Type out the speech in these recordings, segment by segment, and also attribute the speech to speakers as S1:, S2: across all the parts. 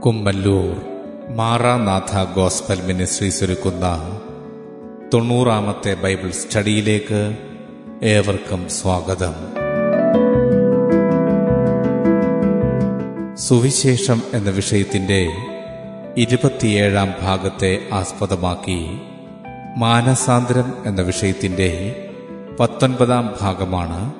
S1: Kummallur Maranatha gospel ministries ഒരുക്കുന്ന തൊണ്ണൂറാമത്തെ Bible സ്റ്റഡിയിലേക്ക് ഏവർക്കും സ്വാഗതം. സുവിശേഷം എന്ന വിഷയത്തിന്റെ ഇരുപത്തിയേഴാം ഭാഗത്തെ ആസ്പദമാക്കി മാനസാന്തരം എന്ന വിഷയത്തിന്റെ പത്തൊൻപതാം ഭാഗമാണ്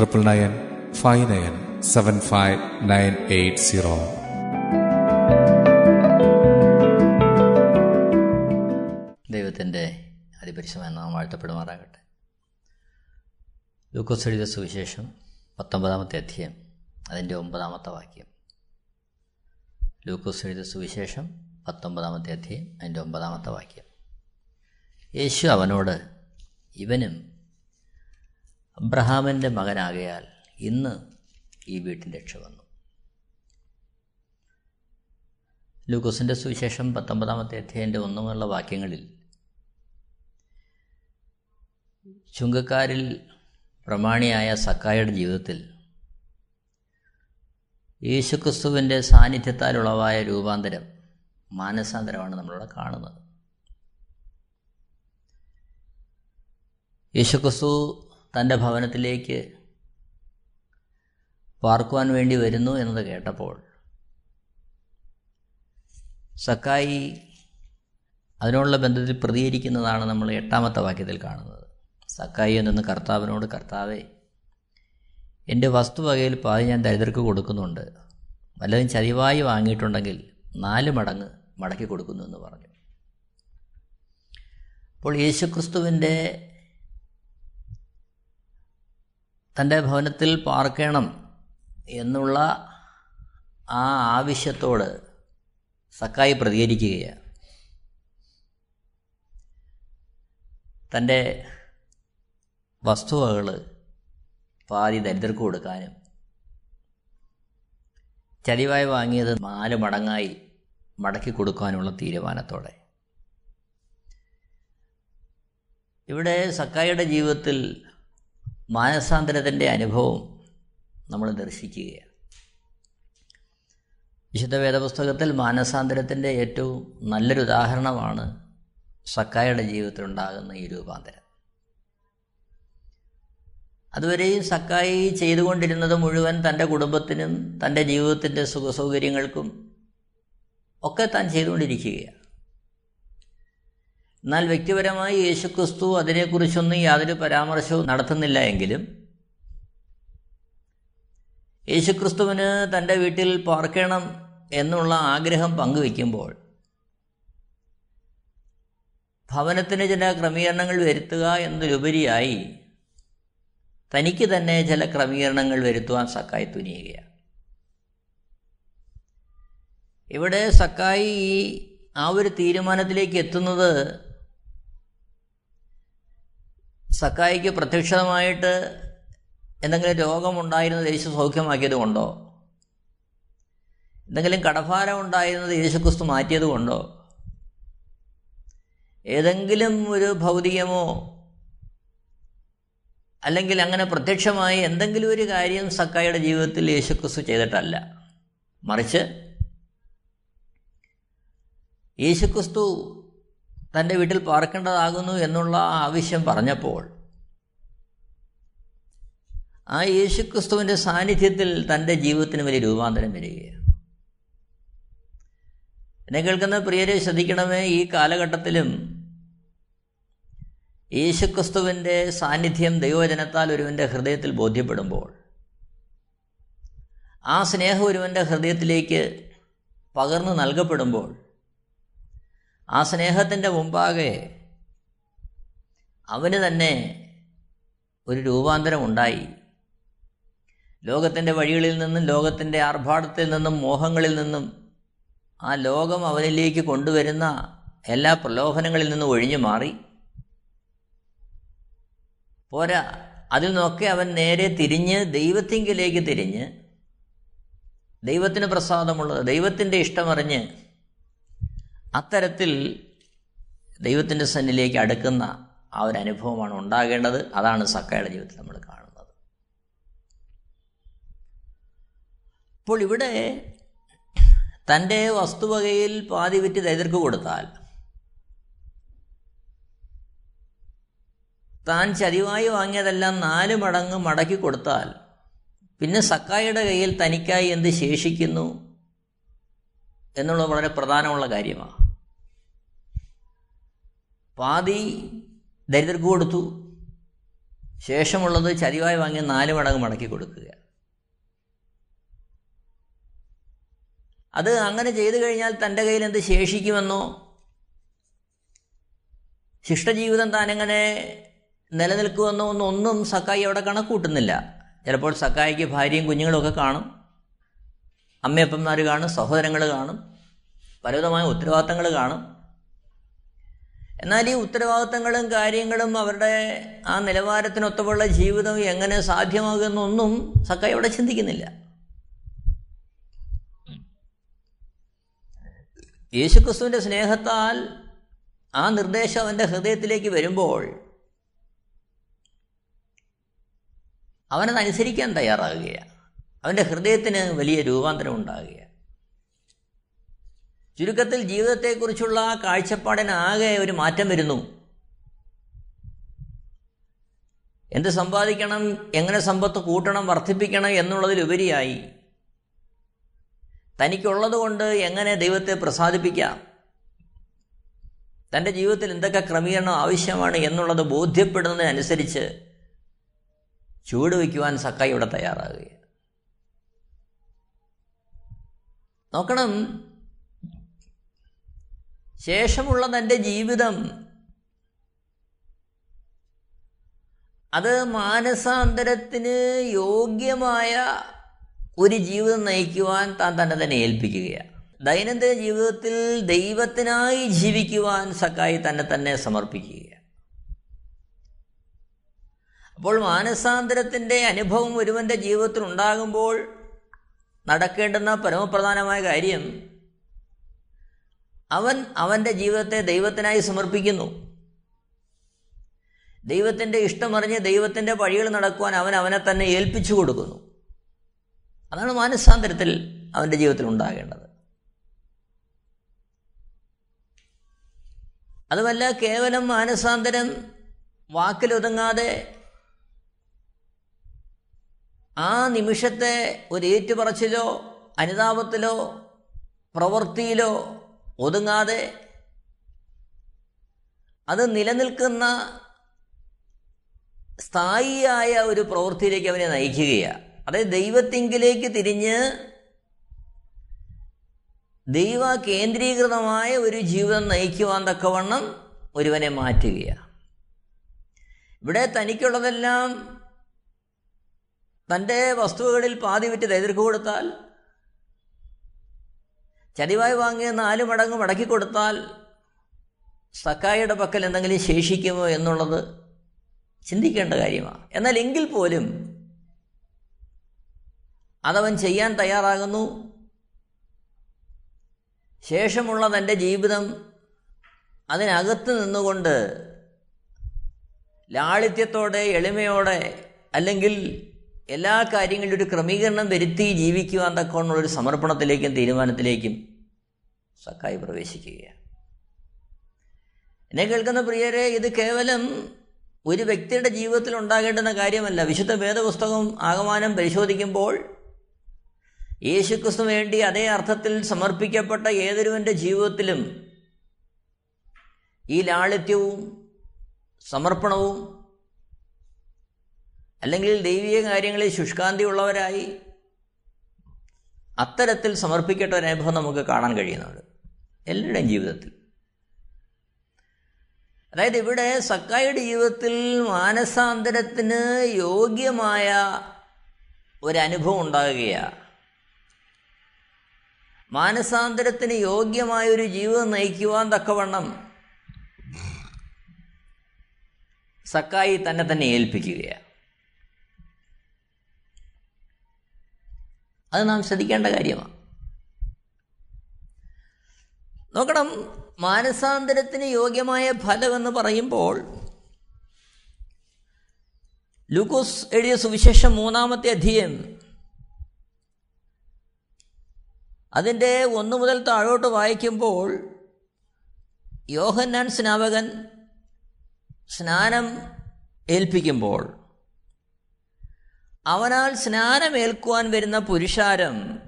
S1: Triple nine five nine seven five nine eight zero
S2: ദൈവത്തിന്റെ അതിപരിശമായ നാം വാഴ്ത്തപ്പെടുമാറാകട്ടെ. ലൂക്കോസ് സുവിശേഷം പത്തൊമ്പതാമത്തെ അധ്യയം അതിന്റെ ഒമ്പതാമത്തെ വാക്യം. ലൂക്കോസ് സുവിശേഷം പത്തൊമ്പതാമത്തെ അധ്യയം അതിന്റെ ഒമ്പതാമത്തെ വാക്യം. യേശു അവനോട് ഇവനും അബ്രഹാമിന്റെ മകനാകയാൽ ഇന്ന് ഈ വീട്ടിൽ രക്ഷ വന്നു. ലൂക്കോസിന്റെ സുവിശേഷം പത്തൊമ്പതാമത്തെ അധ്യായന്റെ ഒന്നുമുള്ള വാക്യങ്ങളിൽ ചുങ്കക്കാരിൽ പ്രമാണിയായ സക്കായുടെ ജീവിതത്തിൽ യേശുക്രിസ്തുവിന്റെ സാന്നിധ്യത്താൽ ഉളവായ രൂപാന്തരം മാനസാന്തരമാണ് നമ്മളിവിടെ കാണുന്നത്. യേശുക്രിസ്തു തന്റെ ഭവനത്തിലേക്ക് പാർക്കുവാൻ വേണ്ടി വരുന്നു എന്നത് കേട്ടപ്പോൾ സക്കായി അതിനോടുള്ള ബന്ധത്തിൽ പ്രതികരിക്കുന്നതാണ് നമ്മൾ എട്ടാമത്തെ വാക്യത്തിൽ കാണുന്നത്. സക്കായി നിന്ന് കർത്താവിനോട് കർത്താവെ എന്റെ വസ്തുവകയിൽ പാതി ഞാൻ ദരിദ്രർക്ക് കൊടുക്കുന്നുണ്ട്. വല്ലതും ചതിവായി വാങ്ങിയിട്ടുണ്ടെങ്കിൽ നാല് മടങ്ങ് മടക്കി കൊടുക്കുന്നു എന്ന് പറഞ്ഞു. അപ്പോൾ യേശുക്രിസ്തുവിന്റെ തന്റെ ഭവനത്തിൽ പാർക്കണം എന്നുള്ള ആ ആവശ്യത്തോട് സക്കായി പ്രതികരിക്കുകയാണ്. തന്റെ വസ്തുവകൾ പാതി ദരിദ്രർക്ക് കൊടുക്കാനും ചതിവായി വാങ്ങിയത് നാല് മടങ്ങായി മടക്കി കൊടുക്കാനുള്ള തീരുമാനത്തോടെ. ഇവിടെ സക്കായിയുടെ ജീവിതത്തിൽ മാനസാന്തരത്തിന്റെ അനുഭവം നമ്മൾ ദർശിക്കുകയാണ്. വിശുദ്ധ വേദപുസ്തകത്തിൽ മാനസാന്തരത്തിന്റെ ഏറ്റവും നല്ലൊരു ഉദാഹരണമാണ് സക്കായുടെ ജീവിതത്തിൽ ഉണ്ടാകുന്ന ഈ രൂപാന്തരം. അതുവരെയും സക്കായി ചെയ്തുകൊണ്ടിരുന്നത് മുഴുവൻ തന്റെ കുടുംബത്തിനും തന്റെ ജീവിതത്തിന്റെ സുഖസൗകര്യങ്ങൾക്കും ഒക്കെ താൻ ചെയ്തുകൊണ്ടിരിക്കുകയാണ്. എന്നാൽ വ്യക്തിപരമായി യേശുക്രിസ്തു അതിനെക്കുറിച്ചൊന്നും യാതൊരു പരാമർശവും നടത്തുന്നില്ല എങ്കിലും യേശുക്രിസ്തുവിന് തന്റെ വീട്ടിൽ പാർക്കണം എന്നുള്ള ആഗ്രഹം പങ്കുവയ്ക്കുമ്പോൾ ഭവനത്തിന് ചില ക്രമീകരണങ്ങൾ വരുത്തുക എന്നതിലുപരിയായി തനിക്ക് തന്നെ ചില ക്രമീകരണങ്ങൾ വരുത്തുവാൻ സക്കായി തുനിയുകയാണ്. ഇവിടെ സക്കായി ഈ ആ ഒരു തീരുമാനത്തിലേക്ക് എത്തുന്നത് സക്കായിക്ക് പ്രത്യക്ഷമായിട്ട് എന്തെങ്കിലും രോഗമുണ്ടായിരുന്നത് യേശു സൗഖ്യമാക്കിയത് കൊണ്ടോ എന്തെങ്കിലും കടഭാരം ഉണ്ടായിരുന്നത് യേശുക്രിസ്തു മാറ്റിയത് കൊണ്ടോ ഏതെങ്കിലും ഒരു ഭൗതികമോ അല്ലെങ്കിൽ അങ്ങനെ പ്രത്യക്ഷമായി എന്തെങ്കിലും ഒരു കാര്യം സക്കായുടെ ജീവിതത്തിൽ യേശുക്രിസ്തു ചെയ്തിട്ടല്ല. മറിച്ച് യേശുക്രിസ്തു തന്റെ വീട്ടിൽ പാർക്കേണ്ടതാകുന്നു എന്നുള്ള ആവശ്യം പറഞ്ഞപ്പോൾ ആ യേശുക്രിസ്തുവിന്റെ സാന്നിധ്യത്തിൽ തന്റെ ജീവിതത്തിന് വലിയ രൂപാന്തരം വരികയാണ്. എന്നെ കേൾക്കുന്ന പ്രിയരെ ശ്രദ്ധിക്കണമേ ഈ കാലഘട്ടത്തിലും യേശുക്രിസ്തുവിന്റെ സാന്നിധ്യം ദൈവജനത്താൽ ഒരുവന്റെ ഹൃദയത്തിൽ ബോധ്യപ്പെടുമ്പോൾ ആ സ്നേഹം ഒരുവന്റെ ഹൃദയത്തിലേക്ക് പകർന്നു നൽകപ്പെടുമ്പോൾ ആ സ്നേഹത്തിന്റെ മുമ്പാകെ അവന് തന്നെ ഒരു രൂപാന്തരം ഉണ്ടായി. ലോകത്തിന്റെ വഴികളിൽ നിന്നും ലോകത്തിന്റെ ആർഭാടത്തിൽ നിന്നും മോഹങ്ങളിൽ നിന്നും ആ ലോകം അവനിലേക്ക് കൊണ്ടുവരുന്ന എല്ലാ പ്രലോഭനങ്ങളിൽ നിന്നും ഒഴിഞ്ഞു മാറി. പോരാ അതിൽ നിന്നൊക്കെ അവൻ നേരെ തിരിഞ്ഞ് ദൈവത്തിങ്കിലേക്ക് തിരിഞ്ഞ് ദൈവത്തിന് പ്രസാദമുള്ളത് ദൈവത്തിന്റെ ഇഷ്ടമറിഞ്ഞ് അത്തരത്തിൽ ദൈവത്തിന്റെ സന്നിലേക്ക് അടുക്കുന്ന ആ ഒരു അനുഭവമാണ് ഉണ്ടാകേണ്ടത്. അതാണ് സക്കയുടെ ജീവിതത്തിൽ നമ്മൾ കാണുന്നത്. അപ്പോൾ ഇവിടെ തന്റെ വസ്തുവകയിൽ പാതി വിറ്റ് ദൈതർക്ക് കൊടുത്താൽ താൻ ചതിവായി വാങ്ങിയതെല്ലാം നാല് മടങ്ങ് മടക്കി കൊടുത്താൽ പിന്നെ സക്കായുടെ കയ്യിൽ തനിക്കായി എന്ത് ശേഷിക്കുന്നു? എന്നുള്ളത് വളരെ പ്രധാനമുള്ള കാര്യമാണ്. പാതി ദരിദ്രർക്ക് കൊടുത്തു. ശേഷമുള്ളത് ചതിവായി വാങ്ങിയ നാല് മടങ്ങ് മടക്കി കൊടുക്കുക. അത് അങ്ങനെ ചെയ്തു കഴിഞ്ഞാൽ തന്റെ കയ്യിൽ എന്ത് ശേഷിക്കുമെന്നോ? ശിഷ്ടജീവിതം താനെങ്ങനെ നിലനിൽക്കുമെന്നോ ഒന്നും ഒന്നും സക്കായി അവിടെ കണക്കൂട്ടുന്നില്ല. ചിലപ്പോൾ സക്കായിക്ക് ഭാര്യയും കുഞ്ഞുങ്ങളൊക്കെ കാണും. അമ്മയപ്പന്മാർ കാണും സഹോദരങ്ങൾ കാണും. പലവിധമായ ഉത്തരവാദിത്തങ്ങൾ കാണും. എന്നാൽ ഈ ഉത്തരവാദിത്തങ്ങളും കാര്യങ്ങളും അവരുടെ ആ നിലവാരത്തിനൊത്തമുള്ള ജീവിതം എങ്ങനെ സാധ്യമാകുമെന്നൊന്നും സക്കായി അവിടെ ചിന്തിക്കുന്നില്ല. യേശുക്രിസ്തുവിന്റെ സ്നേഹത്താൽ ആ നിർദ്ദേശം അവന്റെ ഹൃദയത്തിലേക്ക് വരുമ്പോൾ അവനതനുസരിക്കാൻ തയ്യാറാകുകയാണ്. അവന്റെ ഹൃദയത്തിന് വലിയ രൂപാന്തരം ഉണ്ടാകുകയാണ്. ചുരുക്കത്തിൽ ജീവിതത്തെക്കുറിച്ചുള്ള കാഴ്ചപ്പാടിനാകെ ഒരു മാറ്റം വരുന്നു. എന്ത് സമ്പാദിക്കണം എങ്ങനെ സമ്പത്ത് കൂട്ടണം വർദ്ധിപ്പിക്കണം എന്നുള്ളതിലുപരിയായി തനിക്കുള്ളത് കൊണ്ട് എങ്ങനെ ദൈവത്തെ പ്രസാദിപ്പിക്കാം? തന്റെ ജീവിതത്തിൽ എന്തൊക്കെ ക്രമീകരണം ആവശ്യമാണ് എന്നുള്ളത് ബോധ്യപ്പെടുന്നതിനനുസരിച്ച് ചുവട് വയ്ക്കുവാൻ സക്കായി ഇവിടെ തയ്യാറാകുക നോക്കണം ശേഷമുള്ള തന്റെ ജീവിതം. അത് മാനസാന്തരത്തിന് യോഗ്യമായ ഒരു ജീവിതം നയിക്കുവാൻ താൻ തന്നെ തന്നെ ഏൽപ്പിക്കുകയാണ് ദൈനംദിന ജീവിതത്തിൽ ദൈവത്തിനായി ജീവിക്കുവാൻ സക്കായി തന്നെ തന്നെ സമർപ്പിക്കുക അപ്പോൾ മാനസാന്തരത്തിന്റെ അനുഭവം ഒരുവന്റെ ജീവിതത്തിൽ ഉണ്ടാകുമ്പോൾ നടക്കേണ്ടുന്ന പരമപ്രധാനമായ കാര്യം അവൻ അവന്റെ ജീവിതത്തെ ദൈവത്തിനായി സമർപ്പിക്കുന്നു. ദൈവത്തിന്റെ ഇഷ്ടമറിഞ്ഞ് ദൈവത്തിന്റെ വഴികൾ നടക്കുവാൻ അവൻ അവനെ തന്നെ ഏൽപ്പിച്ചു കൊടുക്കുന്നു. അതാണ് മാനസാന്തരത്തിൽ അവന്റെ ജീവിതത്തിൽ ഉണ്ടാകേണ്ടത്. അതുമല്ല കേവലം മാനസാന്തരം വാക്കിലൊതുങ്ങാതെ ആ നിമിഷത്തെ ഒരു ഏറ്റുപറച്ചിലോ അനുതാപത്തിലോ പ്രവൃത്തിയിലോ ഒതുങ്ങാതെ അത് നിലനിൽക്കുന്ന സ്ഥായിയായ ഒരു പ്രവൃത്തിയിലേക്ക് അവനെ നയിക്കുകയാണ് അതായത് ദൈവത്തിങ്കിലേക്ക് തിരിഞ്ഞ് ദൈവ കേന്ദ്രീകൃതമായ ഒരു ജീവിതം നയിക്കുവാൻ തക്കവണ്ണം ഒരുവനെ മാറ്റുകയാണ് ഇവിടെ തനിക്കുള്ളതെല്ലാം തന്റെ വസ്തുവകളിൽ പാതി വിറ്റ് കൊടുത്താൽ ചതിവായി വാങ്ങിയ നാല് മടങ്ങ് മടക്കി കൊടുത്താൽ സക്കായിയുടെ പക്കൽ എന്തെങ്കിലും ശേഷിക്കുമോ എന്നുള്ളത് ചിന്തിക്കേണ്ട കാര്യമാണ്. എന്നാൽ എങ്കിൽ പോലും അതവൻ ചെയ്യാൻ തയ്യാറാകുന്നു. ശേഷമുള്ള തന്റെ ജീവിതം അതിനകത്ത് നിന്നുകൊണ്ട് ലാളിത്യത്തോടെ എളിമയോടെ അല്ലെങ്കിൽ എല്ലാ കാര്യങ്ങളിലും ഒരു ക്രമീകരണം വരുത്തി ജീവിക്കുവാൻ തക്കവണ്ണുള്ള ഒരു സമർപ്പണത്തിലേക്കും തീരുമാനത്തിലേക്കും സക്കായി പ്രവേശിക്കുകയാണ്. എന്നെ കേൾക്കുന്ന പ്രിയരെ ഇത് കേവലം ഒരു വ്യക്തിയുടെ ജീവിതത്തിൽ ഉണ്ടാകേണ്ടുന്ന കാര്യമല്ല. വിശുദ്ധ വേദപുസ്തകം ആകമാനം പരിശോധിക്കുമ്പോൾ യേശുക്രിസ്തു വേണ്ടി അതേ അർത്ഥത്തിൽ സമർപ്പിക്കപ്പെട്ട ഏതൊരുവന്റെ ജീവിതത്തിലും ഈ ലാളിത്യവും സമർപ്പണവും അല്ലെങ്കിൽ ദൈവിക കാര്യങ്ങളിൽ ശുഷ്കാന്തിയുള്ളവരായി അത്തരത്തിൽ സമർപ്പിക്കേണ്ട ഒരു അനുഭവം നമുക്ക് കാണാൻ കഴിയുന്നുണ്ട്. എല്ലാവരുടെയും ജീവിതത്തിൽ. അതായത് ഇവിടെ സക്കായുടെ ജീവിതത്തിൽ മാനസാന്തരത്തിന് യോഗ്യമായ ഒരനുഭവം ഉണ്ടാകുകയാണ് മാനസാന്തരത്തിന് യോഗ്യമായ ഒരു ജീവിതം നയിക്കുവാൻ തക്കവണ്ണം സക്കായി തന്നെ തന്നെ ഏൽപ്പിക്കുകയാണ് അത് നാം ശ്രദ്ധിക്കേണ്ട കാര്യമാണ്. നോക്കണം മാനസാന്തരത്തിന് യോഗ്യമായ ഫലം എന്ന് പറയുമ്പോൾ ലൂക്കോസ് എഴുതിയ സുവിശേഷം മൂന്നാമത്തെ അധ്യയം അതിന്റെ ഒന്ന് മുതൽ താഴോട്ട് വായിക്കുമ്പോൾ യോഹന്നാൻ സ്നാപകൻ സ്നാനം ഏൽപ്പിക്കുമ്പോൾ അവനാൽ സ്നാനമേൽക്കുവാൻ വരുന്ന പുരുഷാരം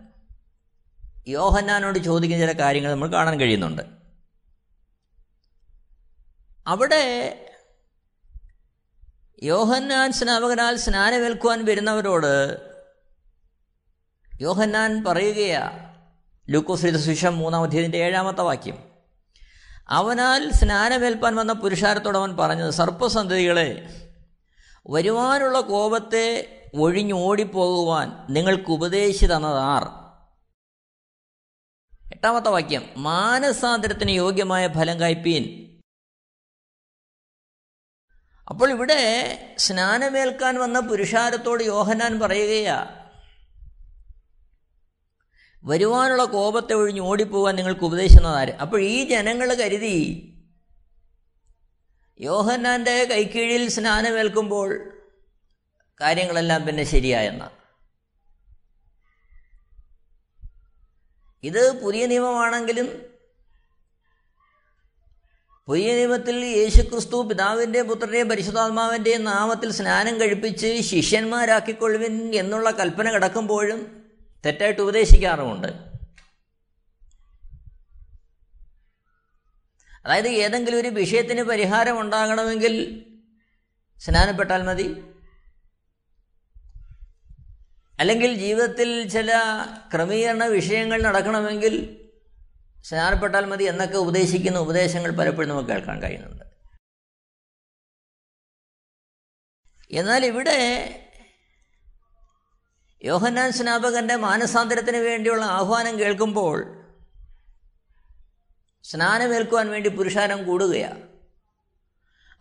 S2: യോഹന്നാനോട് ചോദിക്കുന്ന ചില കാര്യങ്ങൾ നമ്മൾ കാണാൻ കഴിയുന്നുണ്ട്. അവിടെ യോഹന്നാൻ സ്നാപകനാൽ സ്നാനമേൽക്കുവാൻ വരുന്നവരോട് യോഹന്നാൻ പറയുകയാ ലൂക്കോസ് സുശം മൂന്നാം അധ്യയത്തിന്റെ ഏഴാമത്തെ വാക്യം. അവനാൽ സ്നാനമേൽപ്പാൻ വന്ന പുരുഷാരത്തോട് അവൻ പറഞ്ഞത് സർപ്പസന്തതികളെ വരുവാനുള്ള കോപത്തെ ഒഴിഞ്ഞോടിപ്പോകുവാൻ നിങ്ങൾക്ക് ഉപദേശിച്ചു തന്നതാർ. എട്ടാമത്തെ വാക്യം മാനസാന്തരത്തിന് യോഗ്യമായ ഫലം കായ്പീൻ അപ്പോൾ ഇവിടെ സ്നാനമേൽക്കാൻ വന്ന പുരുഷാരത്തോട് യോഹനാൻ പറയുകയാ വരുവാനുള്ള കോപത്തെ ഒഴിഞ്ഞ് ഓടിപ്പോകാൻ നിങ്ങൾക്ക് ഉപദേശിക്കുന്നതാര്? അപ്പോൾ ഈ ജനങ്ങൾ കരുതി യോഹന്നാന്റെ കൈക്കീഴിൽ സ്നാനമേൽക്കുമ്പോൾ കാര്യങ്ങളെല്ലാം പിന്നെ ശരിയായെന്ന. ഇത് പുതിയ നിയമമാണെങ്കിലും പുതിയ നിയമത്തിൽ യേശുക്രിസ്തു പിതാവിന്റെ പുത്രന്റെയും പരിശുദ്ധാത്മാവിന്റെയും നാമത്തിൽ സ്നാനം കഴിപ്പിച്ച് ശിഷ്യന്മാരാക്കിക്കൊള്ളുവിൻ എന്നുള്ള കൽപ്പന കിടക്കുമ്പോഴും തെറ്റായിട്ട് ഉപദേശിക്കാറുമുണ്ട്. അതായത് ഏതെങ്കിലും ഒരു വിഷയത്തിന് പരിഹാരം ഉണ്ടാകണമെങ്കിൽ സ്നാനപ്പെട്ടാൽ മതി. അല്ലെങ്കിൽ ജീവിതത്തിൽ ചില ക്രമീകരണ വിഷയങ്ങൾ നടക്കണമെങ്കിൽ സ്നാനപ്പെട്ടാൽ മതി എന്നൊക്കെ ഉപദേശിക്കുന്ന ഉപദേശങ്ങൾ പലപ്പോഴും നമുക്ക് കേൾക്കാൻ കഴിയുന്നുണ്ട്. എന്നാൽ ഇവിടെ യോഹന്നാൻ സ്നാപകന്റെ മാനസാന്തരത്തിന് വേണ്ടിയുള്ള ആഹ്വാനം കേൾക്കുമ്പോൾ സ്നാനമേൽക്കുവാൻ വേണ്ടി പുരുഷാരം കൂടുകയാണ്.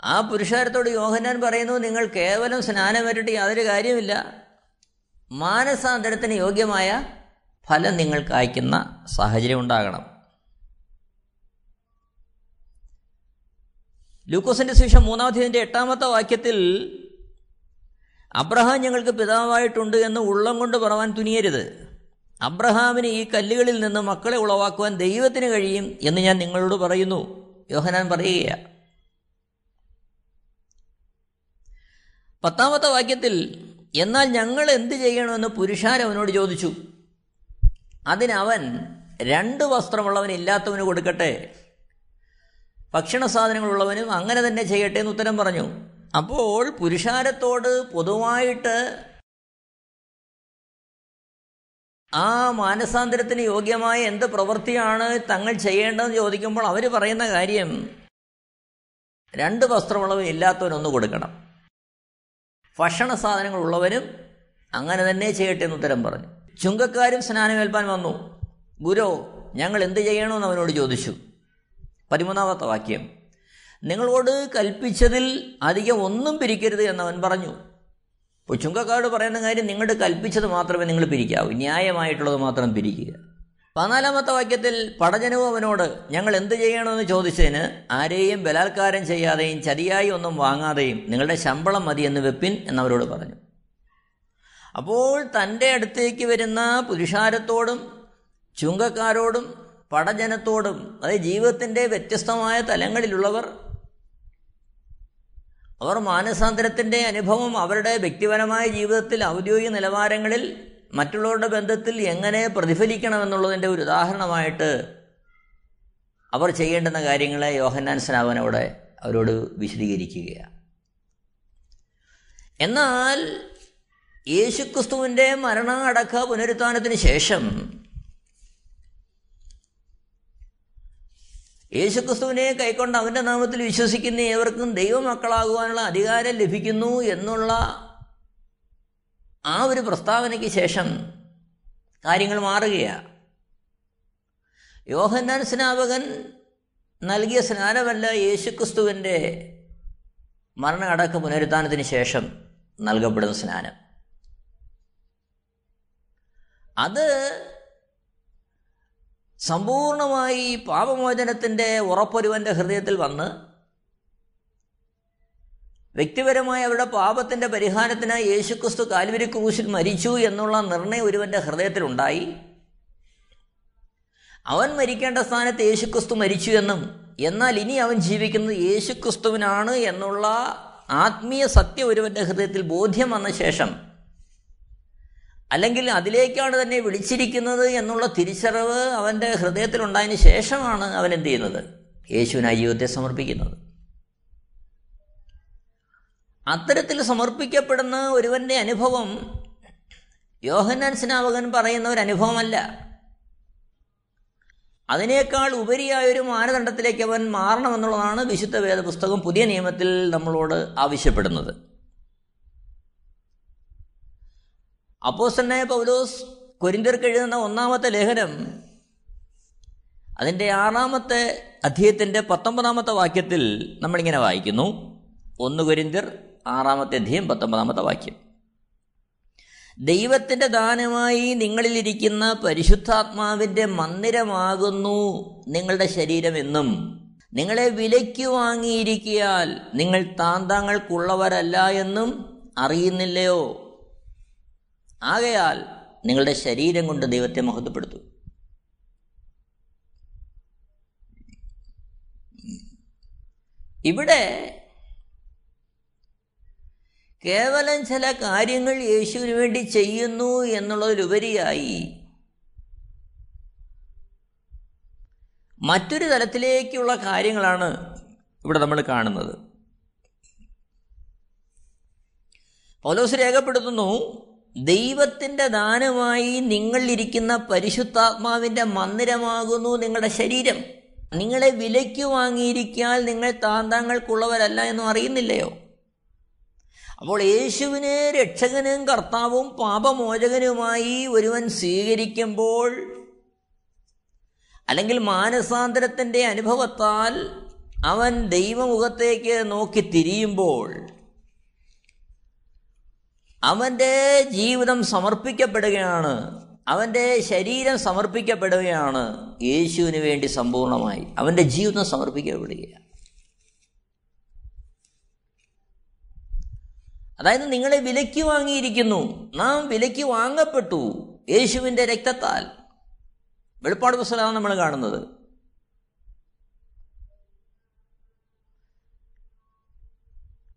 S2: ആ പുരുഷാരത്തോട് യോഹന്നാൻ പറയുന്നു നിങ്ങൾ കേവലം സ്നാനം സ്നാനമേറ്റിട്ട് യാതൊരു കാര്യമില്ല മാനസാന്തരത്തിന് യോഗ്യമായ ഫലം നിങ്ങൾക്ക് അയക്കുന്ന സാഹചര്യം ഉണ്ടാകണം. ലൂക്കോസിന്റെ ശേഷം മൂന്നാമത്തേതിന്റെ എട്ടാമത്തെ വാക്യത്തിൽ അബ്രഹാം ഞങ്ങൾക്ക് പിതാവായിട്ടുണ്ട് എന്ന് ഉള്ളം കൊണ്ട് പറവാൻ തുനിയരുത്. അബ്രഹാമിന് ഈ കല്ലുകളിൽ നിന്ന് മക്കളെ ഉളവാക്കുവാൻ ദൈവത്തിന് കഴിയും എന്ന് ഞാൻ നിങ്ങളോട് പറയുന്നു. യോഹനാൻ പറയുകയാണ് പത്താമത്തെ വാക്യത്തിൽ എന്നാൽ ഞങ്ങൾ എന്ത് ചെയ്യണമെന്ന് പുരുഷാരം അവനോട് ചോദിച്ചു. അതിനവൻ രണ്ട് വസ്ത്രമുള്ളവൻ ഇല്ലാത്തവന് കൊടുക്കട്ടെ. ഭക്ഷണ സാധനങ്ങളുള്ളവനും അങ്ങനെ തന്നെ ചെയ്യട്ടെ എന്ന് ഉത്തരം പറഞ്ഞു. അപ്പോൾ പുരുഷാരത്തോട് പൊതുവായിട്ട് ആ മാനസാന്തരത്തിന് യോഗ്യമായ എന്ത് പ്രവൃത്തിയാണ് തങ്ങൾ ചെയ്യേണ്ടതെന്ന് ചോദിക്കുമ്പോൾ അവർ പറയുന്ന കാര്യം രണ്ട് വസ്ത്രമുള്ളവൻ ഇല്ലാത്തവനൊന്ന് കൊടുക്കണം. ഭക്ഷണ സാധനങ്ങൾ ഉള്ളവരും അങ്ങനെ തന്നെ ചെയ്യട്ടെ എന്ന് ഉത്തരം പറഞ്ഞു. ചുങ്കക്കാരും സ്നാനമേൽപ്പാൻ വന്നു. ഗുരു ഞങ്ങൾ എന്ത് ചെയ്യണമെന്ന് അവനോട് ചോദിച്ചു. പതിമൂന്നാമത്തെ വാക്യം. നിങ്ങളോട് കൽപ്പിച്ചതിൽ അധികം ഒന്നും പിരിക്കരുത് എന്നവൻ പറഞ്ഞു. ഇപ്പോൾ ചുങ്കക്കാരോട് പറയുന്ന കാര്യം നിങ്ങളുടെ കൽപ്പിച്ചത് മാത്രമേ നിങ്ങൾ പിരിക്കാവൂ. ന്യായമായിട്ടുള്ളത് മാത്രം പിരിക്കുക. പതിനാലാമത്തെ വാക്യത്തിൽ പടജനവും അവനോട് ഞങ്ങൾ എന്ത് ചെയ്യണമെന്ന് ചോദിച്ചതിന് ആരെയും ബലാത്കാരം ചെയ്യാതെയും ചതിയായി ഒന്നും വാങ്ങാതെയും നിങ്ങളുടെ ശമ്പളം മതി എന്ന് വെപ്പിൻ എന്നവരോട് പറഞ്ഞു. അപ്പോൾ തന്റെ അടുത്തേക്ക് വരുന്ന പുരുഷാരത്തോടും ചുങ്കക്കാരോടും പടജനത്തോടും അതായത് ജീവിതത്തിന്റെ വ്യത്യസ്തമായ തലങ്ങളിലുള്ളവർ അവർ മാനസാന്തരത്തിന്റെ അനുഭവം അവരുടെ വ്യക്തിപരമായ ജീവിതത്തിൽ ഔദ്യോഗിക നിലവാരങ്ങളിൽ മറ്റുള്ളവരുടെ ബന്ധത്തിൽ എങ്ങനെ പ്രതിഫലിക്കണമെന്നുള്ളതിന്റെ ഒരു ഉദാഹരണമായിട്ട് അവർ ചെയ്യേണ്ടുന്ന കാര്യങ്ങളെ യോഹന്നാൻ സ്നാപൻ അവരോട് വിശദീകരിക്കുകയാണ്. എന്നാൽ യേശുക്രിസ്തുവിന്റെ മരണ അടക്ക പുനരുത്ഥാനത്തിന് ശേഷം യേശുക്രിസ്തുവിനെ കൈക്കൊണ്ട് അവന്റെ നാമത്തിൽ വിശ്വസിക്കുന്ന ഏവർക്കും ദൈവമക്കളാകുവാനുള്ള അധികാരം ലഭിക്കുന്നു എന്നുള്ള ആ ഒരു പ്രസ്താവനയ്ക്ക് ശേഷം കാര്യങ്ങൾ മാറുകയാണ് യോഹന്നാൻ സ്നാപകൻ നൽകിയ സ്നാനമല്ല യേശുക്രിസ്തുവിന്റെ മരണ പുനരുദ്ധാനത്തിന് ശേഷം നൽകപ്പെടുന്ന സ്നാനം. അത് സമ്പൂർണമായി പാപമോചനത്തിന്റെ ഉറപ്പൊരുവന്റെ ഹൃദയത്തിൽ വന്ന് വ്യക്തിപരമായി അവരുടെ പാപത്തിന്റെ പരിഹാരത്തിനായി യേശുക്രിസ്തു കാൽവരി ക്രൂശിൽ മരിച്ചു എന്നുള്ള നിർണയം ഒരുവന്റെ ഹൃദയത്തിലുണ്ടായി അവൻ മരിക്കേണ്ട സ്ഥാനത്ത് യേശുക്രിസ്തു മരിച്ചു എന്നും എന്നാൽ ഇനി അവൻ ജീവിക്കുന്നത് യേശുക്രിസ്തുവിനാണ് എന്നുള്ള ആത്മീയ സത്യം ഒരുവന്റെ ഹൃദയത്തിൽ ബോധ്യം വന്ന ശേഷം അല്ലെങ്കിൽ അതിലേക്കാണ് തന്നെ വിളിച്ചിരിക്കുന്നത് എന്നുള്ള തിരിച്ചറിവ് അവന്റെ ഹൃദയത്തിലുണ്ടായതിനു ശേഷമാണ് അവൻ എന്ത് ചെയ്യുന്നത്? യേശുവിനായി ജീവിതത്തെ സമർപ്പിക്കുന്നത്. അത്തരത്തിൽ സമർപ്പിക്കപ്പെടുന്ന ഒരുവന്റെ അനുഭവം യോഹന്നാൻ സ്നാവകൻ പറയുന്ന ഒരു അനുഭവമല്ല. അതിനേക്കാൾ ഉപരിയായ ഒരു മാനദണ്ഡത്തിലേക്ക് അവൻ മാറണമെന്നുള്ളതാണ് വിശുദ്ധ വേദപുസ്തകം പുതിയ നിയമത്തിൽ നമ്മളോട് ആവശ്യപ്പെടുന്നത്. അപ്പോസ്റ്റനായ പൗലോസ് കൊരിന്തിർക്ക് എഴുതുന്ന ഒന്നാമത്തെ ലേഖനം അതിന്റെ ആറാമത്തെ അധ്യയത്തിന്റെ പത്തൊമ്പതാമത്തെ വാക്യത്തിൽ നമ്മളിങ്ങനെ വായിക്കുന്നു. ഒന്ന് കൊരിന്തിർ ആറാമത്തെ അധ്യയം പത്തൊമ്പതാമത്തെ വാക്യം. ദൈവത്തിന്റെ ദാനമായി നിങ്ങളിലിരിക്കുന്ന പരിശുദ്ധാത്മാവിന്റെ മന്ദിരമാകുന്നു നിങ്ങളുടെ ശരീരമെന്നും നിങ്ങളെ വിലയ്ക്ക് വാങ്ങിയിരിക്കിയാൽ നിങ്ങൾ താന്താങ്ങൾക്കുള്ളവരല്ല എന്നും അറിയുന്നില്ലയോ? ആകയാൽ നിങ്ങളുടെ ശരീരം കൊണ്ട് ദൈവത്തെ മഹത്വപ്പെടുത്തു. ഇവിടെ കേവലം ചില കാര്യങ്ങൾ യേശുവിന് വേണ്ടി ചെയ്യുന്നു എന്നുള്ളതിലുപരിയായി മറ്റൊരു തലത്തിലേക്കുള്ള കാര്യങ്ങളാണ് ഇവിടെ നമ്മൾ കാണുന്നത്. പൗലോസ് രേഖപ്പെടുത്തുന്നു ദൈവത്തിന്റെ ദാനമായി നിങ്ങളിരിക്കുന്ന പരിശുദ്ധാത്മാവിന്റെ മന്ദിരമാകുന്നു നിങ്ങളുടെ ശരീരം. നിങ്ങളെ വിലയ്ക്ക് വാങ്ങിയിരിക്കാൻ നിങ്ങൾ താന്താങ്ങൾക്കുള്ളവരല്ല എന്നും അറിയുന്നില്ലയോ? അപ്പോൾ യേശുവിനെ രക്ഷകനും കർത്താവും പാപമോചകനുമായി ഒരുവൻ സ്വീകരിക്കുമ്പോൾ അല്ലെങ്കിൽ മാനസാന്തരത്തിന്റെ അനുഭവത്താൽ അവൻ ദൈവമുഖത്തേക്ക് നോക്കി തിരിയുമ്പോൾ അവന്റെ ജീവിതം സമർപ്പിക്കപ്പെടുകയാണ്. അവന്റെ ശരീരം സമർപ്പിക്കപ്പെടുകയാണ്. യേശുവിന് വേണ്ടി സമ്പൂർണമായി അവന്റെ ജീവിതം സമർപ്പിക്കപ്പെടുകയാണ്. അതായത് നിങ്ങളെ വിലയ്ക്ക് വാങ്ങിയിരിക്കുന്നു. നാം വിലയ്ക്ക് വാങ്ങപ്പെട്ടു യേശുവിന്റെ രക്തത്താൽ. വെളിപ്പാട് പുസ്തകമാണ് നമ്മൾ കാണുന്നത്.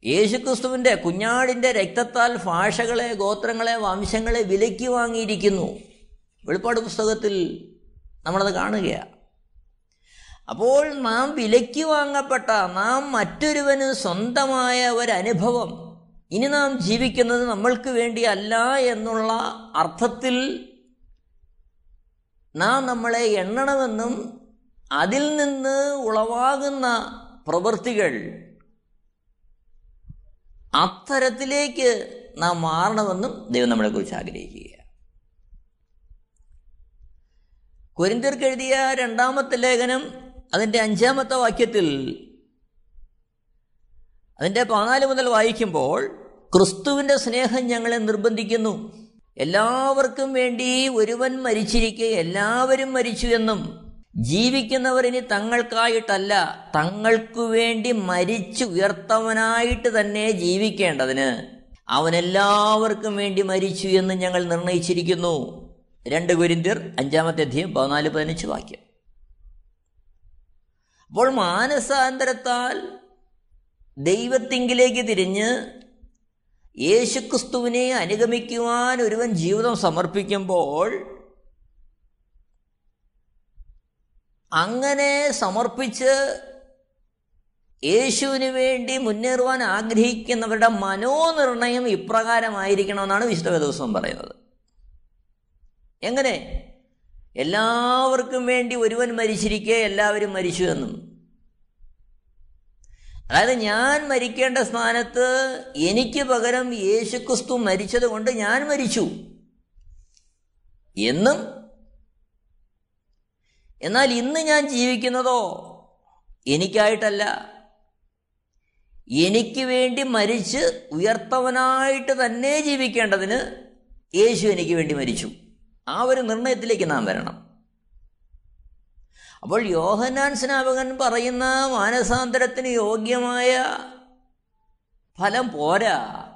S2: യേശുക്രിസ്തുവിന്റെ കുഞ്ഞാടിന്റെ രക്തത്താൽ ഭാഷകളെ ഗോത്രങ്ങളെ വംശങ്ങളെ വിലയ്ക്ക് വാങ്ങിയിരിക്കുന്നു. വെളിപ്പാട് പുസ്തകത്തിൽ നമ്മളത് കാണുകയാണ്. അപ്പോൾ നാം വിലയ്ക്ക് വാങ്ങപ്പെട്ട നാം മറ്റൊരുവന് സ്വന്തമായ ഒരനുഭവം ഇനി നാം ജീവിക്കുന്നത് നമ്മൾക്ക് വേണ്ടിയല്ല എന്നുള്ള അർത്ഥത്തിൽ നാം നമ്മളെ എണ്ണണമെന്നും അതിൽ നിന്ന് ഉളവാകുന്ന പ്രവൃത്തികൾ അത്തരത്തിലേക്ക് നാം മാറണമെന്നും ദൈവം നമ്മളെക്കുറിച്ച് ആഗ്രഹിക്കുക കൊരിന്തിർക്ക് എഴുതിയ രണ്ടാമത്തെ ലേഖനം അതിന്റെ അഞ്ചാമത്തെ വാക്യത്തിൽ അതിന്റെ പതിനാല് മുതൽ വായിക്കുമ്പോൾ ക്രിസ്തുവിന്റെ സ്നേഹം ഞങ്ങളെ നിർബന്ധിക്കുന്നു. എല്ലാവർക്കും വേണ്ടി ഒരുവൻ മരിച്ചിരിക്കെ എല്ലാവരും മരിച്ചു എന്നും. ജീവിക്കുന്നവർ ഇനി തങ്ങൾക്കായിട്ടല്ല തങ്ങൾക്കു വേണ്ടി മരിച്ചു ഉയർത്തവനായിട്ട് തന്നെ ജീവിക്കേണ്ടതിന്. അവനെല്ലാവർക്കും വേണ്ടി മരിച്ചു എന്ന് ഞങ്ങൾ നിർണയിച്ചിരിക്കുന്നു. രണ്ട് ഗുരിന്തിർ അഞ്ചാമത്തെ അധ്യയം പതിനാല് പതിനഞ്ച് വാക്യം. അപ്പോൾ മാനസാന്തരത്താൽ ദൈവത്തിങ്കിലേക്ക് തിരിഞ്ഞ് യേശുക്രിസ്തുവിനെ അനുഗമിക്കുവാൻ ഒരുവൻ ജീവിതം സമർപ്പിക്കുമ്പോൾ അങ്ങനെ സമർപ്പിച്ച് യേശുവിന് വേണ്ടി മുന്നേറുവാൻ ആഗ്രഹിക്കുന്നവരുടെ മനോനിർണയം ഇപ്രകാരമായിരിക്കണമെന്നാണ് വിശുദ്ധ വേദോത്സവം പറയുന്നത്. എങ്ങനെ? എല്ലാവർക്കും വേണ്ടി ഒരുവൻ മരിച്ചിരിക്കെ എല്ലാവരും മരിച്ചു എന്നും. അതായത് ഞാൻ മരിക്കേണ്ട സ്ഥാനത്ത് എനിക്ക് പകരം യേശുക്രിസ്തു മരിച്ചത് കൊണ്ട് ഞാൻ മരിച്ചു. എന്നും? എന്നാൽ ഇന്ന് ഞാൻ ജീവിക്കുന്നതോ? എനിക്കായിട്ടല്ല. എനിക്ക് വേണ്ടി മരിച്ച് ഉയർത്തവനായിട്ട് തന്നെ ജീവിക്കേണ്ടതിന് യേശു എനിക്ക് വേണ്ടി മരിച്ചു. ആ ഒരു നിർണയത്തിലേക്ക് നാം വരണം. അപ്പോൾ യോഹന്നാൻ സ്നാപകൻ പറയുന്ന മാനസാന്തരത്തിന് യോഗ്യമായ ഫലം പോരാ.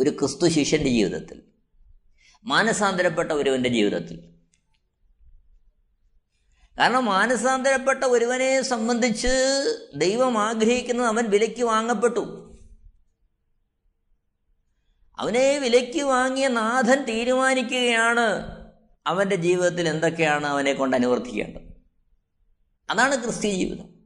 S2: ഒരു ക്രിസ്തു ശിഷ്യന്റെ ജീവിതത്തിൽ മാനസാന്തരപ്പെട്ട ഒരുവന്റെ ജീവിതത്തിൽ. കാരണം മാനസാന്തരപ്പെട്ട ഒരുവനെ സംബന്ധിച്ച് ദൈവം ആഗ്രഹിക്കുന്നത് അവൻ വിലയ്ക്ക് വാങ്ങപ്പെട്ടു. അവനെ വിലയ്ക്ക് വാങ്ങിയ നാഥൻ തീരുമാനിക്കുകയാണ് അവന്റെ ജീവിതത്തിൽ എന്തൊക്കെയാണ് അവനെ കൊണ്ട് അനുവർത്തിക്കേണ്ടത്? അതാണ് ക്രിസ്ത്യ ജീവിതം.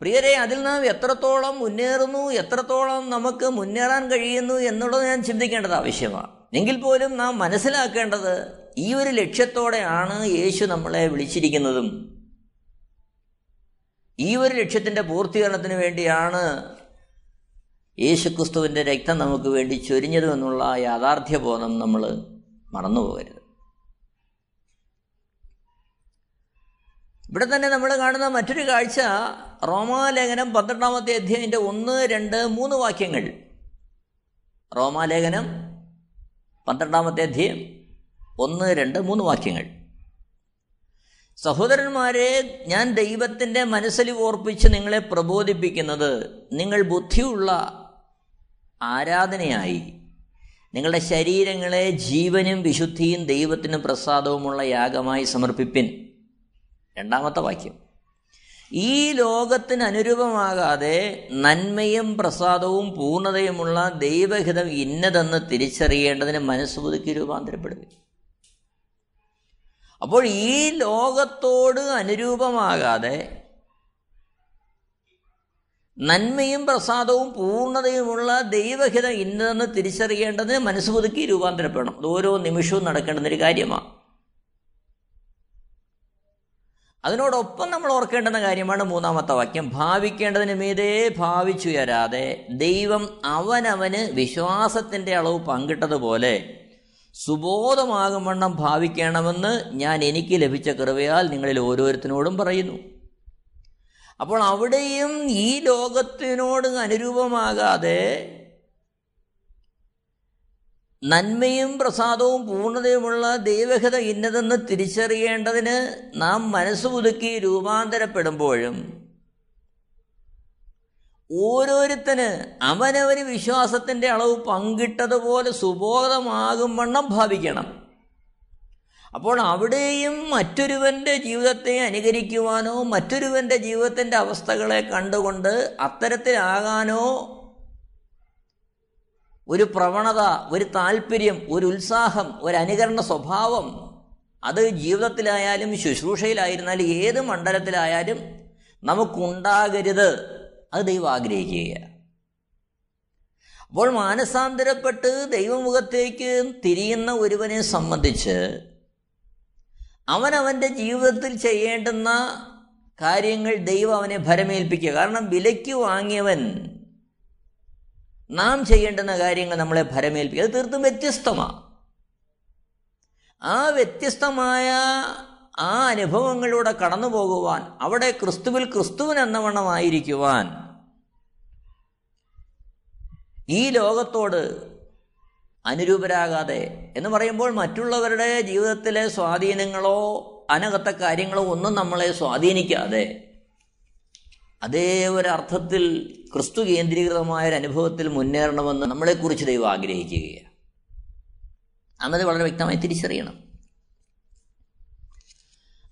S2: പ്രിയരെ അതിൽ നാം എത്രത്തോളം മുന്നേറുന്നു എത്രത്തോളം നമുക്ക് മുന്നേറാൻ കഴിയുന്നു എന്നുള്ളത് ഞാൻ ചിന്തിക്കേണ്ടത് ആവശ്യമാണ്. എങ്കിൽ പോലും നാം മനസ്സിലാക്കേണ്ടത് ഈ ഒരു ലക്ഷ്യത്തോടെയാണ് യേശു നമ്മളെ വിളിച്ചിരിക്കുന്നതും. ഈ ഒരു ലക്ഷ്യത്തിന്റെ പൂർത്തീകരണത്തിന് വേണ്ടിയാണ് യേശുക്രിസ്തുവിന്റെ രക്തം നമുക്ക് വേണ്ടി ചൊരിഞ്ഞതുമെന്നുള്ള യാഥാർത്ഥ്യബോധം നമ്മൾ മറന്നുപോകരുത്. ഇവിടെ തന്നെ നമ്മൾ കാണുന്ന മറ്റൊരു കാഴ്ച റോമാലേഖനം പന്ത്രണ്ടാമത്തെ അധ്യായന്റെ ഒന്ന് രണ്ട് മൂന്ന് വാക്യങ്ങൾ. റോമാലേഖനം പന്ത്രണ്ടാമത്തെ അധ്യായം ഒന്ന് രണ്ട് മൂന്ന് വാക്യങ്ങൾ. സഹോദരന്മാരെ ഞാൻ ദൈവത്തിന്റെ മനസ്സിൽ ഓർപ്പിച്ച് നിങ്ങളെ പ്രബോധിപ്പിക്കുന്നത് നിങ്ങൾ ബുദ്ധിയുള്ള ആരാധനയായി. നിങ്ങളുടെ ശരീരങ്ങളെ ജീവനും വിശുദ്ധിയും ദൈവത്തിനും പ്രസാദവുമുള്ള യാഗമായി സമർപ്പിപ്പിൻ. രണ്ടാമത്തെ വാക്യം. ഈ ലോകത്തിന് അനുരൂപമാകാതെ നന്മയും പ്രസാദവും പൂർണതയുമുള്ള ദൈവഹിതം ഇന്നതെന്ന് തിരിച്ചറിയേണ്ടതിന് മനസ്സുപുതുക്കി രൂപാന്തരപ്പെടുക അപ്പോൾ ഈ ലോകത്തോട് അനുരൂപമാകാതെ നന്മയും പ്രസാദവും പൂർണതയുമുള്ള ദൈവഹിതം ഇന്നതെന്ന് തിരിച്ചറിയേണ്ടതിന് മനസ്സ് പുതുക്കി രൂപാന്തരപ്പെടണം. അത് ഓരോ നിമിഷവും നടക്കേണ്ടുന്നൊരു കാര്യമാണ്. അതിനോടൊപ്പം നമ്മൾ ഓർക്കേണ്ടുന്ന കാര്യമാണ് മൂന്നാമത്തെ വാക്യം. ഭാവിക്കേണ്ടതിന് മീതേ ഭാവിച്ചുയരാതെ ദൈവം അവനവന് വിശ്വാസത്തിന്റെ അളവ് പങ്കിട്ടതുപോലെ സുബോധമാകും വണ്ണം ഭാവിക്കണമെന്ന് ഞാൻ എനിക്ക് ലഭിച്ച കൃപയാൽ നിങ്ങളിൽ ഓരോരുത്തരോടും പറയുന്നു. അപ്പോൾ അവിടെയും ഈ ലോകത്തിനോട് അനുരൂപമാകാതെ നന്മയും പ്രസാദവും പൂർണതയുമുള്ള ദൈവഹിത ഇന്നതെന്ന് തിരിച്ചറിയേണ്ടതിന് നാം മനസ്സ് പുതുക്കി രൂപാന്തരപ്പെടുമ്പോഴും ഓരോരുത്തന് അവനവന് വിശ്വാസത്തിന്റെ അളവ് പങ്കിട്ടതുപോലെ സുബോധമാകും വണ്ണം ഭാവിക്കണം. അപ്പോൾ അവിടെയും മറ്റൊരുവന്റെ ജീവിതത്തെ അനുകരിക്കുവാനോ മറ്റൊരുവന്റെ ജീവിതത്തിന്റെ അവസ്ഥകളെ കണ്ടുകൊണ്ട് അത്തരത്തിലാകാനോ ഒരു പ്രവണത ഒരു താല്പര്യം ഒരു ഉത്സാഹം ഒരു അനുകരണ സ്വഭാവം അത് ജീവിതത്തിലായാലും ശുശ്രൂഷയിലായിരുന്നാലും ഏത് മണ്ഡലത്തിലായാലും നമുക്കുണ്ടാകരുത്. അത് ദൈവം ആഗ്രഹിക്കുകയാണ്. അപ്പോൾ മാനസാന്തരപ്പെട്ട് ദൈവമുഖത്തേക്ക് തിരിയുന്ന ഒരുവനെ സംബന്ധിച്ച് അവനവന്റെ ജീവിതത്തിൽ ചെയ്യേണ്ടുന്ന കാര്യങ്ങൾ ദൈവം അവനെ ഭരമേൽപ്പിക്കുക. കാരണം വിലയ്ക്ക് വാങ്ങിയവൻ നാം ചെയ്യേണ്ടുന്ന കാര്യങ്ങൾ നമ്മളെ ഭരമേൽപ്പിക്കുക. അത് തീർത്തും വ്യത്യസ്തമാണ് ആ വ്യത്യസ്തമായ ആ അനുഭവങ്ങളിലൂടെ കടന്നു പോകുവാൻ അവിടെ ക്രിസ്തുവിൽ ക്രിസ്തുവിൻ എന്നവണ്ണമായിരിക്കുവാൻ ഈ ലോകത്തോട് അനുരൂപരാകാതെ എന്ന് പറയുമ്പോൾ മറ്റുള്ളവരുടെ ജീവിതത്തിലെ സ്വാധീനങ്ങളോ അനകത്ത കാര്യങ്ങളോ ഒന്നും നമ്മളെ സ്വാധീനിക്കാതെ. അതേ ഒരർത്ഥത്തിൽ ക്രിസ്തു കേന്ദ്രീകൃതമായ ഒരു അനുഭവത്തിൽ മുന്നേറണമെന്ന് നമ്മളെക്കുറിച്ച് ദൈവം ആഗ്രഹിക്കുകയാണ്. അന്നത് വളരെ വ്യക്തമായി തിരിച്ചറിയണം.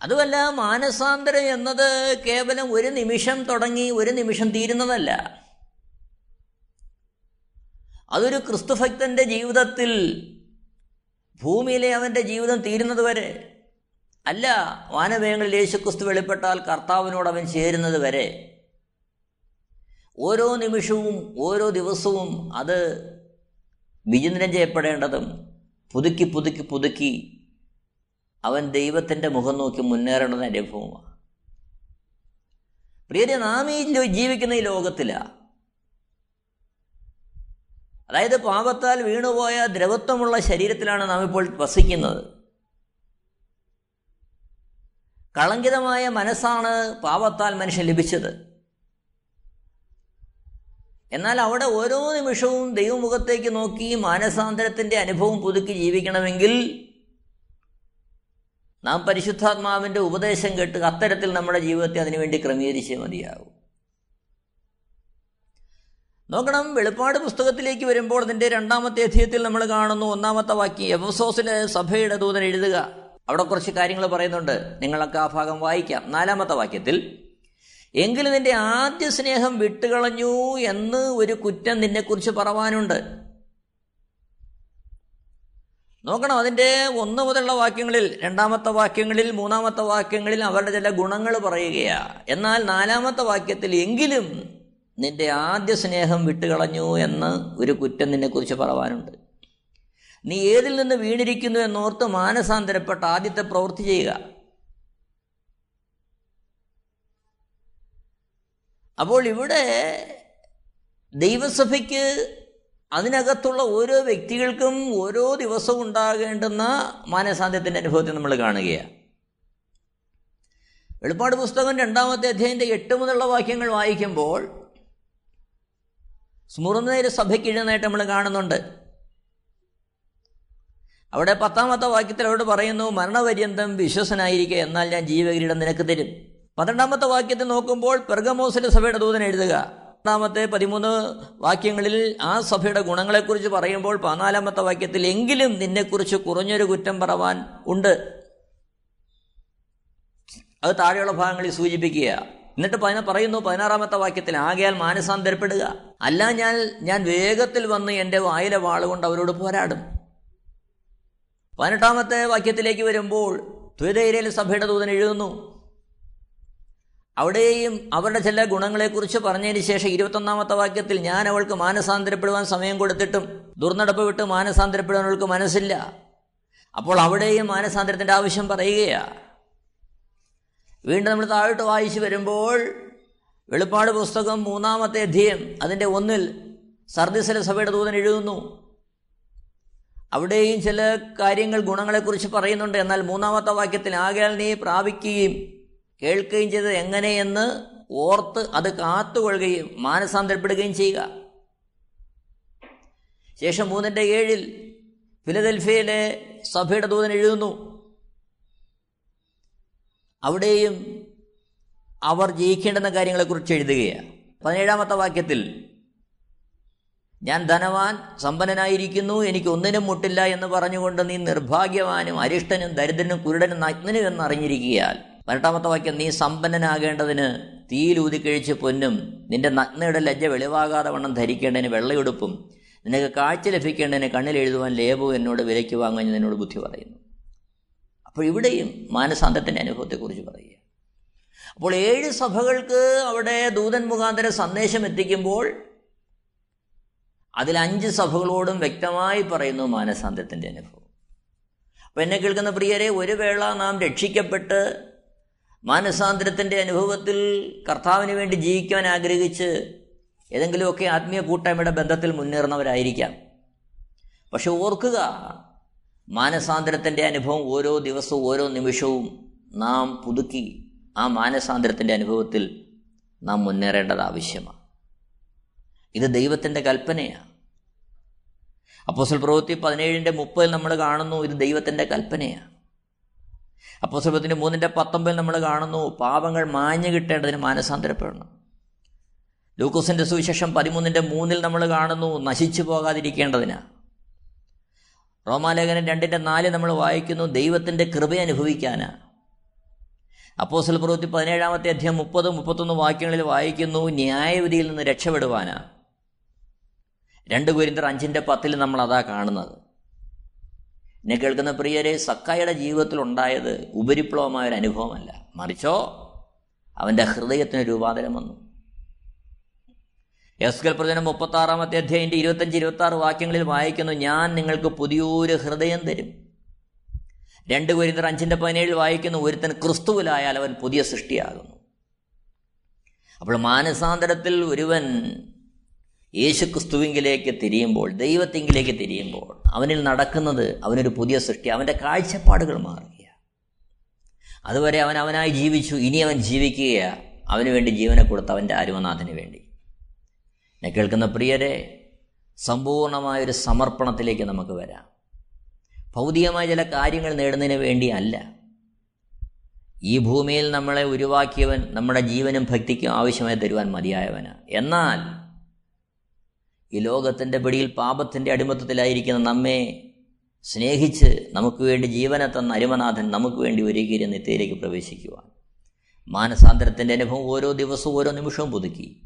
S2: അതുമല്ല മാനസാന്തരം എന്നത് കേവലം ഒരു നിമിഷം തുടങ്ങി ഒരു നിമിഷം തീരുന്നതല്ല. അതൊരു ക്രിസ്തുഭക്തന്റെ ജീവിതത്തിൽ ഭൂമിയിലെ അവന്റെ ജീവിതം തീരുന്നത് വരെ അല്ല വാനവേങ്ങളിൽ യേശു ക്രിസ്തു വെളിപ്പെട്ടാൽ കർത്താവിനോട് അവൻ ചേരുന്നത് വരെ ഓരോ നിമിഷവും ഓരോ ദിവസവും അത് വിചിന്തനം ചെയ്യപ്പെടേണ്ടതും പുതുക്കി പുതുക്കി പുതുക്കി അവൻ ദൈവത്തിന്റെ മുഖം നോക്കി മുന്നേറേണ്ടത് അനുഭവമാണ്. പ്രിയരെ നാം ഈ ജീവിക്കുന്ന ഈ ലോകത്തിലാണ് അതായത് പാപത്താൽ വീണുപോയ ദ്രവത്വമുള്ള ശരീരത്തിലാണ് നാം ഇപ്പോൾ വസിക്കുന്നത്. കളങ്കിതമായ മനസ്സാണ് പാപത്താൽ മനുഷ്യൻ ലഭിച്ചത്. എന്നാൽ അവിടെ ഓരോ നിമിഷവും ദൈവമുഖത്തേക്ക് നോക്കി മാനസാന്തരത്തിന്റെ അനുഭവം പുതുക്കി ജീവിക്കണമെങ്കിൽ നാം പരിശുദ്ധാത്മാവിന്റെ ഉപദേശം കേട്ട് അത്തരത്തിൽ നമ്മുടെ ജീവിതത്തെ അതിനുവേണ്ടി ക്രമീകരിച്ചേ മതിയാകും നോക്കണം വെളിപ്പാട് പുസ്തകത്തിലേക്ക് വരുമ്പോൾ അതിന്റെ രണ്ടാമത്തെ അധ്യയത്തിൽ നമ്മൾ കാണുന്നു ഒന്നാമത്തെ വാക്യം എഫസോസിലെ സഭയുടെ ദൂതൻ എഴുതുക. അവിടെ കുറച്ച് കാര്യങ്ങൾ പറയുന്നുണ്ട്. നിങ്ങളൊക്കെ ആ ഭാഗം വായിക്കാം. നാലാമത്തെ വാക്യത്തിൽ എങ്കിലും നിന്റെ ആദ്യ സ്നേഹം വിട്ടുകളഞ്ഞു എന്ന് ഒരു കുറ്റം നിന്നെക്കുറിച്ച് പറവാനുണ്ട്. നോക്കണം അതിന്റെ ഒന്ന് മുതലുള്ള വാക്യങ്ങളിൽ രണ്ടാമത്തെ വാക്യങ്ങളിൽ മൂന്നാമത്തെ വാക്യങ്ങളിൽ അവരുടെ ചില ഗുണങ്ങൾ പറയുകയാണ് എന്നാൽ നാലാമത്തെ വാക്യത്തിൽ എങ്കിലും നിന്റെ ആദ്യ സ്നേഹം വിട്ടുകളഞ്ഞു എന്ന് ഒരു കുറ്റം നിന്നെക്കുറിച്ച് പറവാനുണ്ട്. നീ ഏതിൽ നിന്ന് വീണിരിക്കുന്നു എന്നോർത്ത് മാനസാന്തരപ്പെട്ട ആദ്യത്തെ പ്രവൃത്തി ചെയ്യുക. അപ്പോൾ ഇവിടെ ദൈവസഭയ്ക്ക് അതിനകത്തുള്ള ഓരോ വ്യക്തികൾക്കും ഓരോ ദിവസവും ഉണ്ടാകേണ്ടുന്ന മാനസാന്ത്യത്തിന്റെ അനുഭവത്തെ നമ്മൾ കാണുകയാണ്. വെളിപ്പാട് പുസ്തകം രണ്ടാമത്തെ അധ്യായന്റെ എട്ട് മുതലുള്ള വാക്യങ്ങൾ വായിക്കുമ്പോൾ സ്മുറുന്നേര് സഭയ്ക്ക് എഴുന്നേറ്റ് നമ്മൾ കാണുന്നുണ്ട്. അവിടെ പത്താമത്തെ വാക്യത്തിൽ അവിടെ പറയുന്നു മരണപര്യന്തം വിശ്വസനായിരിക്കുക എന്നാൽ ഞാൻ ജീവകിരീടം നിനക്ക് തരും. പന്ത്രണ്ടാമത്തെ വാക്യത്തിൽ നോക്കുമ്പോൾ പെർഗമോസിലെ സഭയുടെ ദൂതൻ എഴുതുക. പത്താമത്തെ പതിമൂന്ന് വാക്യങ്ങളിൽ ആ സഭയുടെ ഗുണങ്ങളെക്കുറിച്ച് പറയുമ്പോൾ പതിനാലാമത്തെ വാക്യത്തിൽ എങ്കിലും നിന്നെക്കുറിച്ച് കുറഞ്ഞൊരു കുറ്റം പറവാൻ ഉണ്ട്. അത് താഴെയുള്ള ഭാഗങ്ങളിൽ സൂചിപ്പിക്കുക. എന്നിട്ട് പതിന പറയുന്നു പതിനാറാമത്തെ വാക്യത്തിൽ ആകയാൽ മാനസാന്തരപ്പെടുക അല്ല ഞാൻ ഞാൻ വേഗത്തിൽ വന്ന് എന്റെ വായിലെ വാളുകൊണ്ട് അവരോട് പോരാടും. പതിനെട്ടാമത്തെ വാക്യത്തിലേക്ക് വരുമ്പോൾ ത്വരയിലെ സഭയുടെ ദൂതൻ എഴുതുന്നു അവിടെയും അവരുടെ ചില ഗുണങ്ങളെക്കുറിച്ച് പറഞ്ഞതിന് ശേഷം ഇരുപത്തൊന്നാമത്തെ വാക്യത്തിൽ ഞാൻ അവൾക്ക് മാനസാന്തരപ്പെടുവാൻ സമയം കൊടുത്തിട്ടും ദുർനടപ്പ് വിട്ട് മാനസാന്തരപ്പെടുവാൻ അവൾക്ക് മനസ്സില്ല. അപ്പോൾ അവിടെയും മാനസാന്തരത്തിന്റെ ആവശ്യം പറയുകയാണ് വീണ്ടും നമ്മൾ താഴോട്ട് വായിച്ചു വരുമ്പോൾ വെളിപ്പാട് പുസ്തകം മൂന്നാമത്തെ അധ്യയം അതിന്റെ ഒന്നിൽ സർദിസല സഭയുടെ ദൂതൻ എഴുതുന്നു. അവിടെയും ചില കാര്യങ്ങൾ ഗുണങ്ങളെക്കുറിച്ച് പറയുന്നുണ്ട്. എന്നാൽ മൂന്നാമത്തെ വാക്യത്തിൽ ആകയാൽ നീ പ്രാപിക്കുകയും കേൾക്കുകയും ചെയ്തത് എങ്ങനെയെന്ന് ഓർത്ത് അത് കാത്തുകൊള്ളുകയും മാനസാന്തരപ്പെടുകയും ചെയ്യുക. ശേഷം മൂന്നിന്റെ ഏഴിൽ ഫിലദൽഫിയയിലെ സഭയുടെ ദൂതൻ എഴുതുന്നു അവിടെയും അവർ ജയിക്കേണ്ടുന്ന കാര്യങ്ങളെക്കുറിച്ച് എഴുതുകയാണ്. പതിനേഴാമത്തെ വാക്യത്തിൽ ഞാൻ ധനവാൻ സമ്പന്നനായിരിക്കുന്നു എനിക്ക് ഒന്നിനും മുട്ടില്ല എന്ന് പറഞ്ഞുകൊണ്ട് നീ നിർഭാഗ്യവാനും അരിഷ്ടനും ദരിദ്രനും കുരുടനും നഗ്നനും എന്ന് അറിഞ്ഞിരിക്കുകയാൽ പതിനെട്ടാമത്തെ വാക്യം നീ സമ്പന്നനാകേണ്ടതിന് തീയിലൂതിക്കഴിച്ച് പൊന്നും നിന്റെ നഗ്നയുടെ ലജ്ജ വെളിവാകാതെ വണ്ണം ധരിക്കേണ്ടതിന് വെള്ളയുടുപ്പും നിനക്ക് കാഴ്ച ലഭിക്കേണ്ടതിന് കണ്ണിൽ എഴുതുവാൻ ലേബു എന്നോട് വിലയ്ക്ക് വാങ്ങാൻ നിന്നോട് ബുദ്ധി പറയുന്നു. അപ്പോൾ ഇവിടെയും മാനസാന്തത്തിന്റെ അനുഭവത്തെക്കുറിച്ച് പറയുക. അപ്പോൾ ഏഴ് സഭകൾക്ക് അവിടെ ദൂതൻ മുഖാന്തരം സന്ദേശം എത്തിക്കുമ്പോൾ അതിൽ അഞ്ച് സഭകളോടും വ്യക്തമായി പറയുന്നു മാനസാന്തത്തിന്റെ അനുഭവം. അപ്പോൾ എന്നെ കേൾക്കുന്ന പ്രിയരെ ഒരു വേള നാം രക്ഷിക്കപ്പെട്ട് മാനസാന്തരത്തിന്റെ അനുഭവത്തിൽ കർത്താവിന് വേണ്ടി ജീവിക്കാൻ ആഗ്രഹിച്ച് ഏതെങ്കിലുമൊക്കെ ആത്മീയ കൂട്ടായ്മയുടെ ബന്ധത്തിൽ മുന്നേറുന്നവരായിരിക്കാം. പക്ഷെ ഓർക്കുക മാനസാന്തരത്തിന്റെ അനുഭവം ഓരോ ദിവസവും ഓരോ നിമിഷവും നാം പുതുക്കി ആ മാനസാന്തരത്തിന്റെ അനുഭവത്തിൽ നാം മുന്നേറേണ്ടത് ആവശ്യമാണ്. ഇത് ദൈവത്തിന്റെ കൽപ്പനയാണ്. അപ്പോസൽ പ്രവൃത്തി പതിനേഴിന്റെ മുപ്പതിൽ നമ്മൾ കാണുന്നു ഇത് ദൈവത്തിന്റെ കൽപ്പനയാണ്. അപ്പോസൽപത്തിന്റെ മൂന്നിന്റെ പത്തൊമ്പതിൽ നമ്മൾ കാണുന്നു പാപങ്ങൾ മാഞ്ഞു കിട്ടേണ്ടതിന് മാനസാന്തരപ്പെടണം. ലൂക്കോസിന്റെ സുവിശേഷം പതിമൂന്നിന്റെ മൂന്നിൽ നമ്മൾ കാണുന്നു നശിച്ചു പോകാതിരിക്കേണ്ടതിന് റോമാലേഖനം രണ്ടിന്റെ നാല് നമ്മൾ വായിക്കുന്നു ദൈവത്തിന്റെ കൃപ അനുഭവിക്കാനാണ്. അപ്പോസൽ പ്രവൃത്തി പതിനേഴാമത്തെ അധ്യായം മുപ്പത് മുപ്പത്തൊന്ന് വാക്യങ്ങളിൽ വായിക്കുന്നു ന്യായവിധിയിൽ നിന്ന് രക്ഷപ്പെടുവാനാണ്. രണ്ട് കുരിന്തർ അഞ്ചിന്റെ പത്തിൽ നമ്മൾ അതാ കാണുന്നത്. എന്നെ കേൾക്കുന്ന പ്രിയരെ സക്കായുടെ ജീവിതത്തിൽ ഉണ്ടായത് ഉപരിപ്ലവമായ ഒരു അനുഭവമല്ല. മറിച്ചോ അവന്റെ ഹൃദയത്തിന് രൂപാന്തരം വന്നു. യസ്കൽ പ്രചനം മുപ്പത്തി ആറാമത്തെ അധ്യായന്റെ ഇരുപത്തഞ്ച് ഇരുപത്തി ആറ് വാക്യങ്ങളിൽ വായിക്കുന്നു ഞാൻ നിങ്ങൾക്ക് പുതിയൊരു ഹൃദയം തരും. രണ്ട് കുരുത്തർ അഞ്ചിന്റെ പതിനേഴിൽ വായിക്കുന്നു ഒരുത്തൻ ക്രിസ്തുവിലായാൽ അവൻ പുതിയ സൃഷ്ടിയാകുന്നു. അപ്പോൾ മാനസാന്തരത്തിൽ ഒരുവൻ യേശു ക്രിസ്തുവിങ്കിലേക്ക് തിരിയുമ്പോൾ ദൈവത്തിങ്കിലേക്ക് തിരിയുമ്പോൾ അവനിൽ നടക്കുന്നത് അവനൊരു പുതിയ സൃഷ്ടി അവന്റെ കാഴ്ചപ്പാടുകൾ മാറുക അതുവരെ അവൻ അവനായി ജീവിച്ചു ഇനി അവൻ ജീവിക്കുക അവന് വേണ്ടി ജീവനെ കൊടുത്ത അവന്റെ അരുമനാഥന് വേണ്ടി. എന്നെ കേൾക്കുന്ന പ്രിയരെ സമ്പൂർണമായൊരു സമർപ്പണത്തിലേക്ക് നമുക്ക് വരാം. ഭൗതികമായ ചില കാര്യങ്ങൾ നേടുന്നതിന് വേണ്ടിയല്ല. ഈ ഭൂമിയിൽ നമ്മളെ ഉരുവാക്കിയവൻ നമ്മുടെ ജീവനും ഭക്തിക്കും ആവശ്യമായി തരുവാൻ മതിയായവന്. എന്നാൽ ഈ ലോകത്തിന്റെ പിടിയിൽ പാപത്തിന്റെ അടിമത്തത്തിലായിരിക്കുന്ന നമ്മെ സ്നേഹിച്ച് നമുക്ക് വേണ്ടി ജീവനെ തന്ന അരുമനാഥൻ നമുക്ക് വേണ്ടി ഒരുക്കിയിരുന്ന് നിത്യയിലേക്ക് പ്രവേശിക്കുവാൻ. മാനസാന്തരത്തിന്റെ അനുഭവം ഓരോ ദിവസവും ഓരോ നിമിഷവും പുതുക്കി.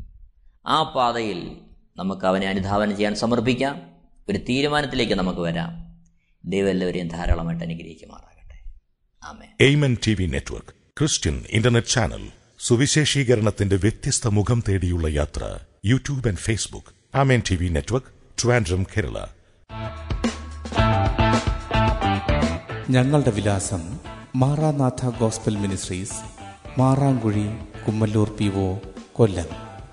S2: ആ പാതയിൽ നമുക്ക് അവനെ അനുധാവനം ചെയ്യാൻ സമർപ്പിക്കാം. ഒരു തീരുമാനത്തിലേക്ക് നമുക്ക് വരാം. ദൈവം എല്ലാവരെയും ധാരാളമായിട്ട് അനുഗ്രഹിക്കുമാറാകട്ടെ. ആമേ
S3: Amen T V network Christian internet channel സുവിശേഷീകരണത്തിന്റെ വ്യത്യസ്ത മുഖം തേടിയുള്ള യാത്ര YouTube and Facebook Amen T V network Trivandrum Kerala.
S1: ഞങ്ങളുടെ വിലാസം Maranatha gospel ministries Marankuzhi Kummallur P O Kollam.